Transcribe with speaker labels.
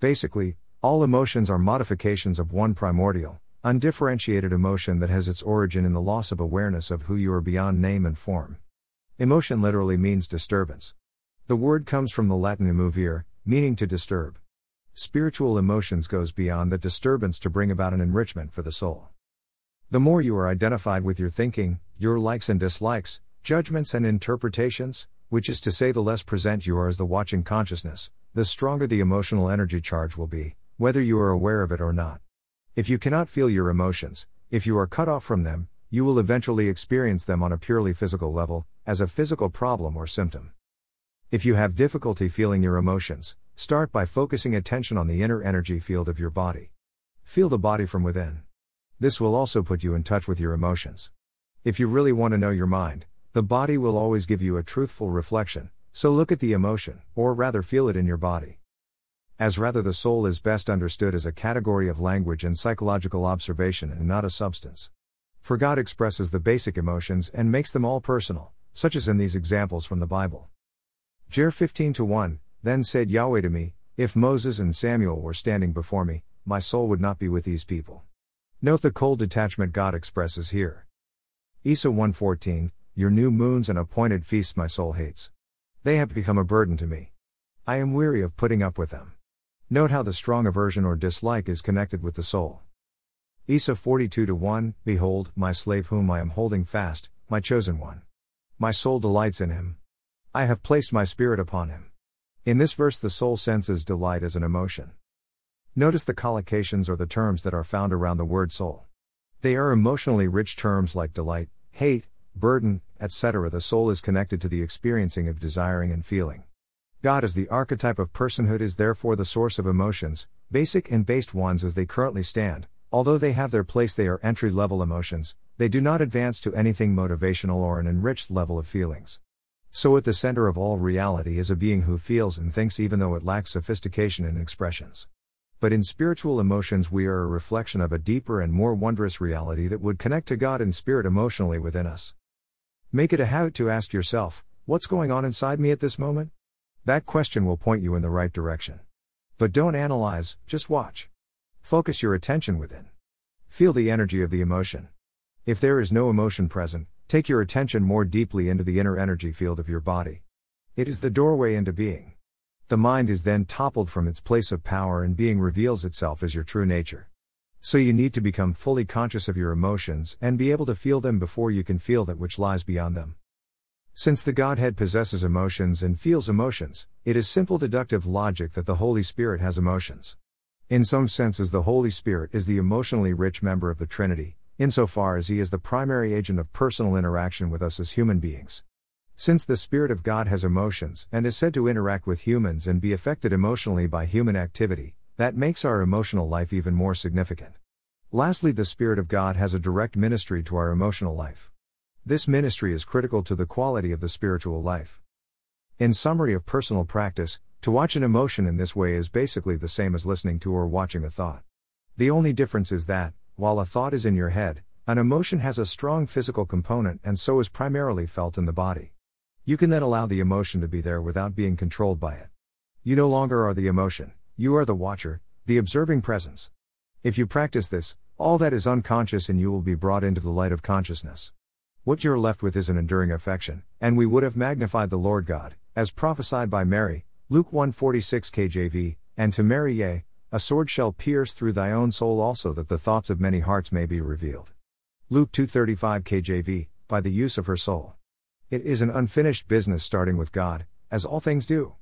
Speaker 1: Basically, all emotions are modifications of one primordial, undifferentiated emotion that has its origin in the loss of awareness of who you are beyond name and form. Emotion literally means disturbance. The word comes from the Latin emovere, meaning to disturb. Spiritual emotions goes beyond the disturbance to bring about an enrichment for the soul. The more you are identified with your thinking, your likes and dislikes, judgments and interpretations, which is to say the less present you are as the watching consciousness, the stronger the emotional energy charge will be, whether you are aware of it or not. If you cannot feel your emotions, if you are cut off from them, you will eventually experience them on a purely physical level, as a physical problem or symptom. If you have difficulty feeling your emotions, start by focusing attention on the inner energy field of your body. Feel the body from within. This will also put you in touch with your emotions. If you really want to know your mind, the body will always give you a truthful reflection, so look at the emotion, or rather feel it in your body as rather the soul is best understood as a category of language and psychological observation and not a substance. For God expresses the basic emotions and makes them all personal, such as in these examples from the Bible. Jer 15 1 Then said Yahweh to me, If Moses and Samuel were standing before me, my soul would not be with these people. Note the cold detachment God expresses here. Isa 1:14 Your new moons and appointed feasts my soul hates. They have become a burden to me. I am weary of putting up with them. Note how the strong aversion or dislike is connected with the soul. Isa 42 1 Behold, my slave whom I am holding fast, my chosen one. My soul delights in him. I have placed my spirit upon him. In this verse, the soul senses delight as an emotion. Notice the collocations or the terms that are found around the word soul. They are emotionally rich terms like delight, hate, burden, etc. The soul is connected to the experiencing of desiring and feeling. God as the archetype of personhood is therefore the source of emotions, basic and based ones as they currently stand. Although they have their place, they are entry level emotions, they do not advance to anything motivational or an enriched level of feelings. So, at the center of all reality is a being who feels and thinks even though it lacks sophistication in expressions. But in spiritual emotions, we are a reflection of a deeper and more wondrous reality that would connect to God in spirit emotionally within us. Make it a habit to ask yourself, What's going on inside me at this moment? That question will point you in the right direction. But don't analyze, just watch. Focus your attention within. Feel the energy of the emotion. If there is no emotion present, take your attention more deeply into the inner energy field of your body. It is the doorway into being. The mind is then toppled from its place of power and being reveals itself as your true nature. So you need to become fully conscious of your emotions and be able to feel them before you can feel that which lies beyond them. Since the Godhead possesses emotions and feels emotions, it is simple deductive logic that the Holy Spirit has emotions. In some senses, the Holy Spirit is the emotionally rich member of the Trinity, insofar as he is the primary agent of personal interaction with us as human beings. Since the Spirit of God has emotions and is said to interact with humans and be affected emotionally by human activity, that makes our emotional life even more significant. Lastly, the Spirit of God has a direct ministry to our emotional life. This ministry is critical to the quality of the spiritual life. In summary of personal practice, to watch an emotion in this way is basically the same as listening to or watching a thought. The only difference is that, while a thought is in your head, an emotion has a strong physical component and so is primarily felt in the body. You can then allow the emotion to be there without being controlled by it. You no longer are the emotion, you are the watcher, the observing presence. If you practice this, all that is unconscious in you will be brought into the light of consciousness. What you're left with is an enduring affection, and we would have magnified the Lord God, as prophesied by Mary, Luke 146 KJV, and to Mary, yea, a sword shall pierce through thy own soul also that the thoughts of many hearts may be revealed. Luke 235 KJV, by the use of her soul. It is an unfinished business starting with God, as all things do.